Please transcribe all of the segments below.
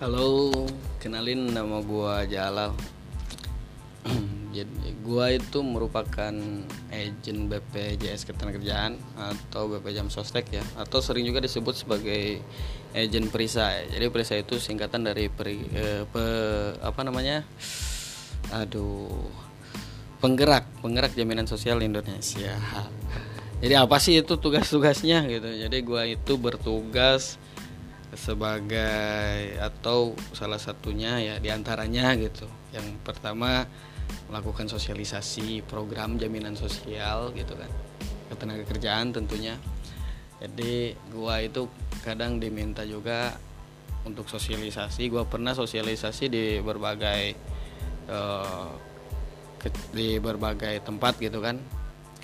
Halo, kenalin nama gua Jalal. Jadi gua itu merupakan agen BPJS Ketenagakerjaan atau BP Jam Sostek ya, atau sering juga disebut sebagai agen perisai. Jadi perisai itu singkatan dari peri, eh, pe, apa namanya? Aduh, penggerak, penggerak jaminan sosial Indonesia. Jadi apa sih itu tugas-tugasnya gitu. Jadi gua itu bertugas sebagai atau salah satunya ya di antaranya gitu. Yang pertama melakukan sosialisasi program jaminan sosial gitu kan. Ketenaga kerjaan tentunya. Jadi gua itu kadang diminta juga untuk sosialisasi. Gua pernah sosialisasi di berbagai uh, di berbagai tempat gitu kan.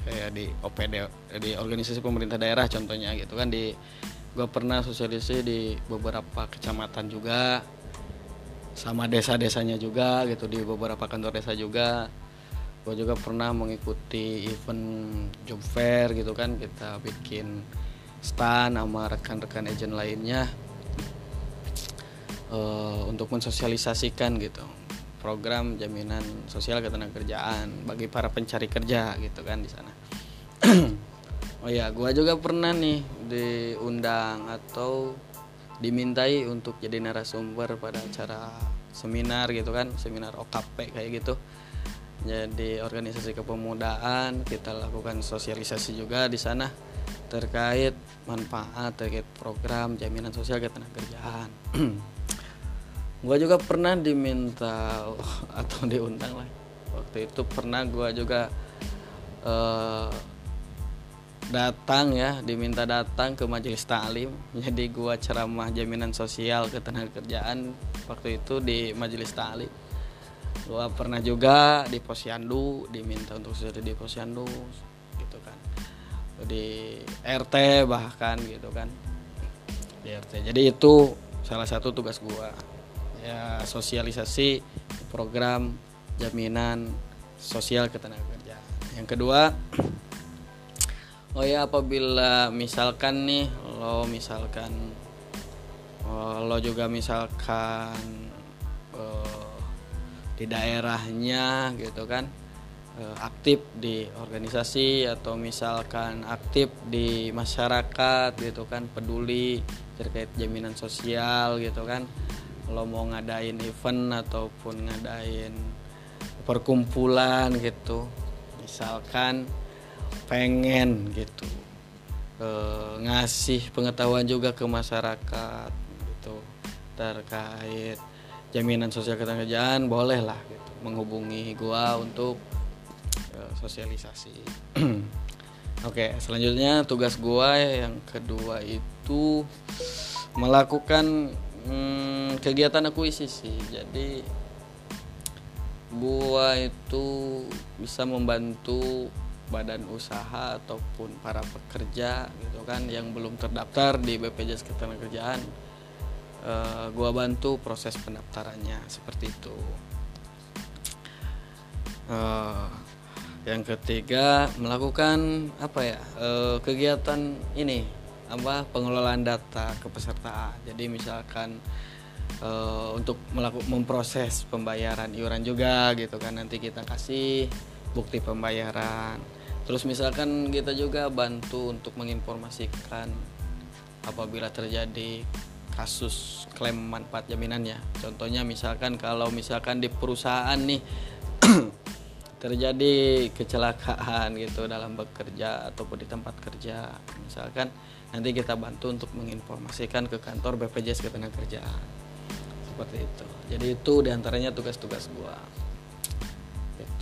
Kayak di OPD di organisasi pemerintah daerah contohnya gitu kan di gua pernah sosialisasi di beberapa kecamatan juga sama desa-desanya juga gitu di beberapa kantor desa juga. Gue juga pernah mengikuti event job fair gitu kan kita bikin stand sama rekan-rekan agent lainnya uh, untuk mensosialisasikan gitu. Program jaminan sosial ketenagakerjaan bagi para pencari kerja gitu kan di sana oh ya gue juga pernah nih diundang atau dimintai untuk jadi narasumber pada acara seminar gitu kan seminar OKP kayak gitu. Jadi organisasi kepemudaan kita lakukan sosialisasi juga di sana terkait manfaat terkait program jaminan sosial ketenagakerjaan. Gue juga pernah diminta atau diundang lah. Waktu itu pernah gue juga uh, datang ya diminta datang ke majelis taklim. Jadi gua ceramah jaminan sosial ketenagakerjaan waktu itu di majelis taklim. Gua pernah juga di posyandu diminta untuk jadi di posyandu gitu kan. Di RT bahkan gitu kan. Di RT jadi itu salah satu tugas gua. Ya sosialisasi program jaminan sosial ketenagakerjaan yang kedua oh ya apabila misalkan nih lo misalkan oh, lo juga misalkan uh, di daerahnya gitu kan uh, aktif di organisasi atau misalkan aktif di masyarakat gitu kan peduli terkait jaminan sosial gitu kan lo mau ngadain event ataupun ngadain perkumpulan gitu. Misalkan pengen gitu. E, ngasih pengetahuan juga ke masyarakat gitu terkait jaminan sosial ketenagakerjaan boleh lah gitu menghubungi gua untuk e, sosialisasi. Oke selanjutnya tugas gua yang kedua itu melakukan hmm, kegiatan akuisisi jadi gua itu bisa membantu badan usaha ataupun para pekerja gitu kan yang belum terdaftar di BPJS Ketenagakerjaan e, gua bantu proses pendaftarannya seperti itu. E, yang ketiga melakukan apa ya e, kegiatan ini apa pengelolaan data kepesertaan. Jadi misalkan e, untuk melakukan memproses pembayaran iuran juga gitu kan nanti kita kasih bukti pembayaran Terus misalkan kita juga bantu untuk menginformasikan apabila terjadi kasus klaim manfaat jaminannya. Contohnya misalkan kalau misalkan di perusahaan nih terjadi kecelakaan gitu dalam bekerja ataupun di tempat kerja, misalkan nanti kita bantu untuk menginformasikan ke kantor BPJS Ketenagakerjaan. Seperti itu. Jadi itu di antaranya tugas-tugas gua.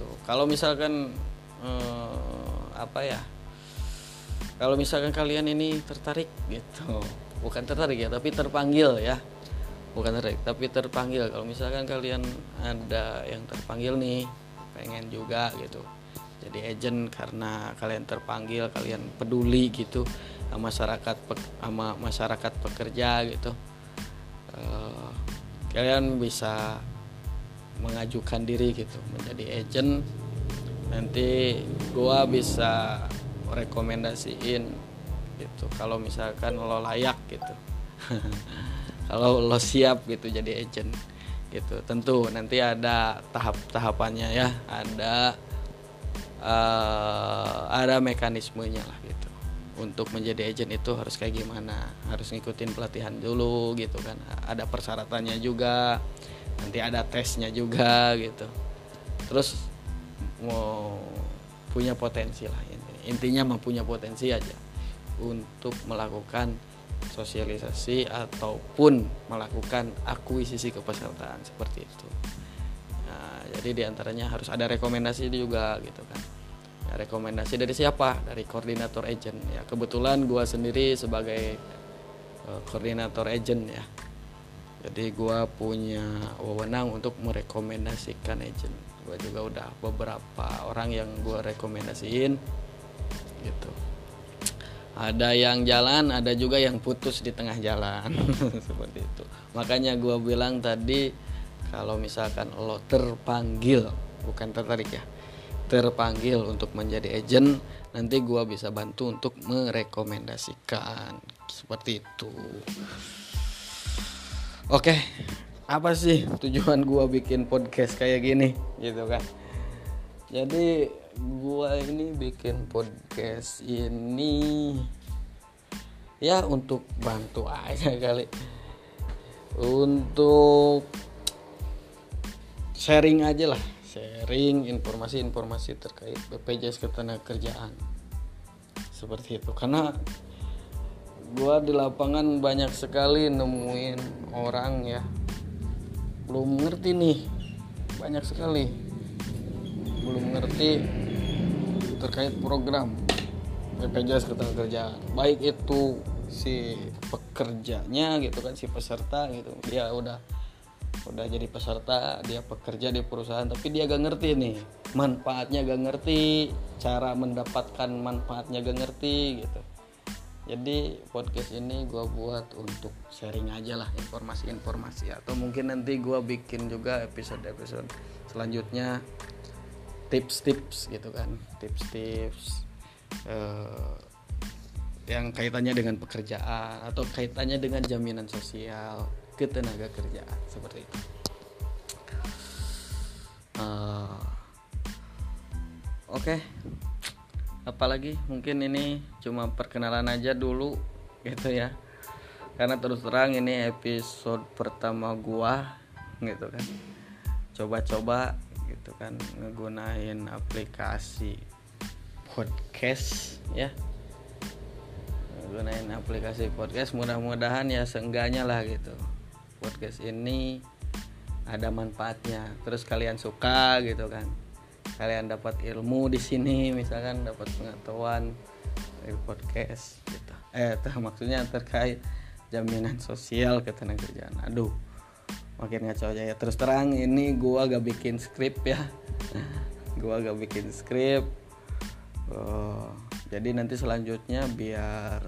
Itu. Kalau misalkan eh, apa ya? Kalau misalkan kalian ini tertarik gitu. Bukan tertarik ya tapi terpanggil ya. Bukan tertarik tapi terpanggil. Kalau misalkan kalian ada yang terpanggil nih pengen juga gitu. Jadi agent karena kalian terpanggil kalian peduli gitu sama masyarakat sama masyarakat pekerja gitu. Uh, kalian bisa mengajukan diri gitu menjadi agent. Nanti gua bisa rekomendasiin gitu kalau misalkan lo layak gitu. Kalau lo siap gitu jadi agent gitu. Tentu nanti ada tahap tahapannya ya ada uh, ada mekanismenya lah gitu. Untuk menjadi agent itu harus kayak gimana? Harus ngikutin pelatihan dulu gitu kan. Ada persyaratannya juga nanti ada tesnya juga gitu terus mau punya potensi lah intinya mau punya potensi aja untuk melakukan sosialisasi ataupun melakukan akuisisi kepesertaan seperti itu. Nah, jadi di antaranya harus ada rekomendasi juga gitu kan. Ya, rekomendasi dari siapa? Dari koordinator agent ya. Kebetulan gua sendiri sebagai uh, koordinator agent ya. Jadi gua punya wewenang untuk merekomendasikan agent. Gua juga udah beberapa orang yang gua rekomendasiin gitu. Ada yang jalan ada juga yang putus di tengah jalan seperti itu. Makanya gue bilang tadi kalau misalkan lo terpanggil bukan tertarik ya terpanggil untuk menjadi agent nanti gue bisa bantu untuk merekomendasikan. Seperti itu oke. Apa sih tujuan gue bikin podcast kayak gini? Gitu kan. Jadi gua ini bikin podcast ini ya untuk bantu aja kali. Untuk sharing aja lah. Sharing informasi-informasi terkait BPJS ketenagakerjaan. Seperti itu. Karena gua di lapangan banyak sekali nemuin orang ya. Belum ngerti nih. Banyak sekali. Belum ngerti terkait program BPJS ketenagakerjaan. Baik itu si pekerjanya gitu kan si peserta gitu. Dia udah udah jadi peserta dia pekerja di perusahaan tapi dia gak ngerti nih. Manfaatnya gak ngerti cara mendapatkan manfaatnya gak ngerti gitu jadi podcast ini gue buat untuk sharing aja lah informasi-informasi. Atau mungkin nanti gue bikin juga episode-episode selanjutnya tips-tips gitu kan. Tips-tips uh, yang kaitannya dengan pekerjaan atau kaitannya dengan jaminan sosial ketenaga kerjaan seperti itu. Uh, oke. okay. Apalagi mungkin ini cuma perkenalan aja dulu gitu ya. Karena terus terang ini episode pertama gua gitu kan. Coba-coba gitu kan ngegunain aplikasi podcast ya. Gunain aplikasi podcast mudah-mudahan ya seenggaknya lah gitu. Podcast ini ada manfaatnya. Terus kalian suka gitu kan kalian dapat ilmu di sini misalkan dapat pengetahuan dari podcast gitu. Eh maksudnya terkait jaminan sosial ketenagakerjaan aduh makin ngaco aja ya. Terus terang ini gua gak bikin skrip ya. Gua gak bikin skrip. Uh, jadi nanti selanjutnya biar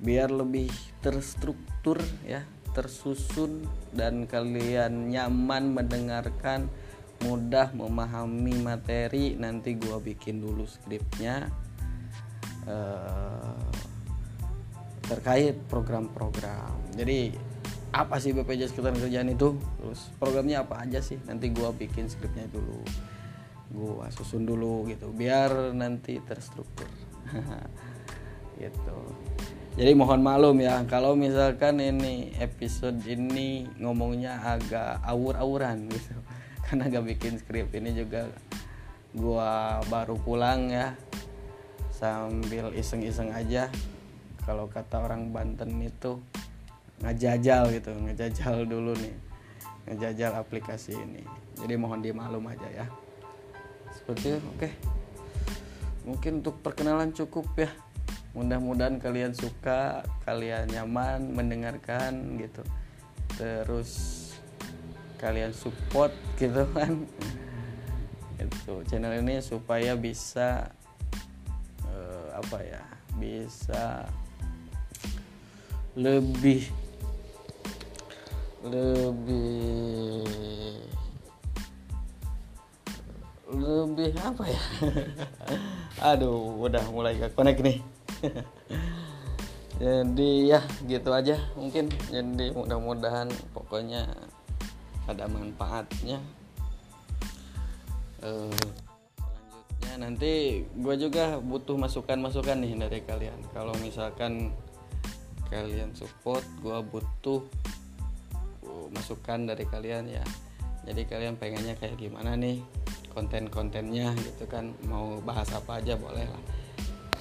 biar lebih terstruktur ya tersusun dan kalian nyaman mendengarkan mudah memahami materi nanti gua bikin dulu skripnya. Uh, terkait program-program. Jadi apa sih BPJS Ketenagakerjaan itu? Terus programnya apa aja sih? Nanti gua bikin skripnya dulu. Gua susun dulu gitu biar nanti terstruktur. Gitu. Jadi mohon maklum ya kalau misalkan ini episode ini ngomongnya agak awur-awuran gitu karena gak bikin skrip ini juga gua baru pulang ya. Sambil iseng-iseng aja. Kalau kata orang Banten itu ngejajal gitu ngejajal dulu nih. Ngejajal aplikasi ini. Jadi mohon dimaklum aja ya. Seperti oke. Mungkin untuk perkenalan cukup ya. Mudah-mudahan kalian suka kalian nyaman mendengarkan gitu. Terus kalian support gitu kan. Itu channel ini supaya bisa uh, apa ya bisa lebih lebih lebih apa ya? Aduh udah mulai gak connect nih. Jadi ya gitu aja mungkin. Jadi mudah-mudahan pokoknya ada manfaatnya. Uh, selanjutnya nanti gue juga butuh masukan-masukan nih dari kalian. Kalau misalkan kalian support gue butuh uh, masukan dari kalian ya. Jadi kalian pengennya kayak gimana nih konten-kontennya gitu kan? Mau bahas apa aja boleh lah.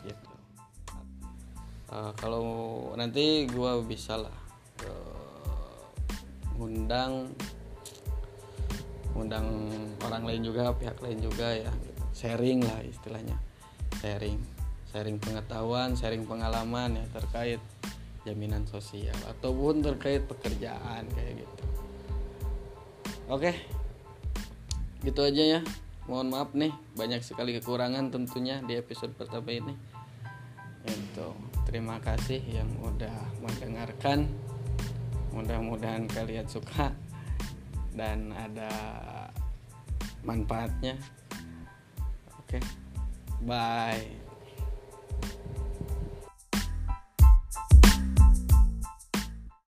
Gitu. Uh, kalau nanti gue bisa lah uh, undang undang orang lain juga pihak lain juga ya. Sharing lah istilahnya. Sharing. Sharing pengetahuan sharing pengalaman ya terkait jaminan sosial ataupun terkait pekerjaan kayak gitu. Oke. Gitu aja ya. Mohon maaf nih banyak sekali kekurangan tentunya di episode pertama ini. Itu. Terima kasih yang udah mendengarkan. Mudah-mudahan kalian suka dan ada manfaatnya. Oke. Bye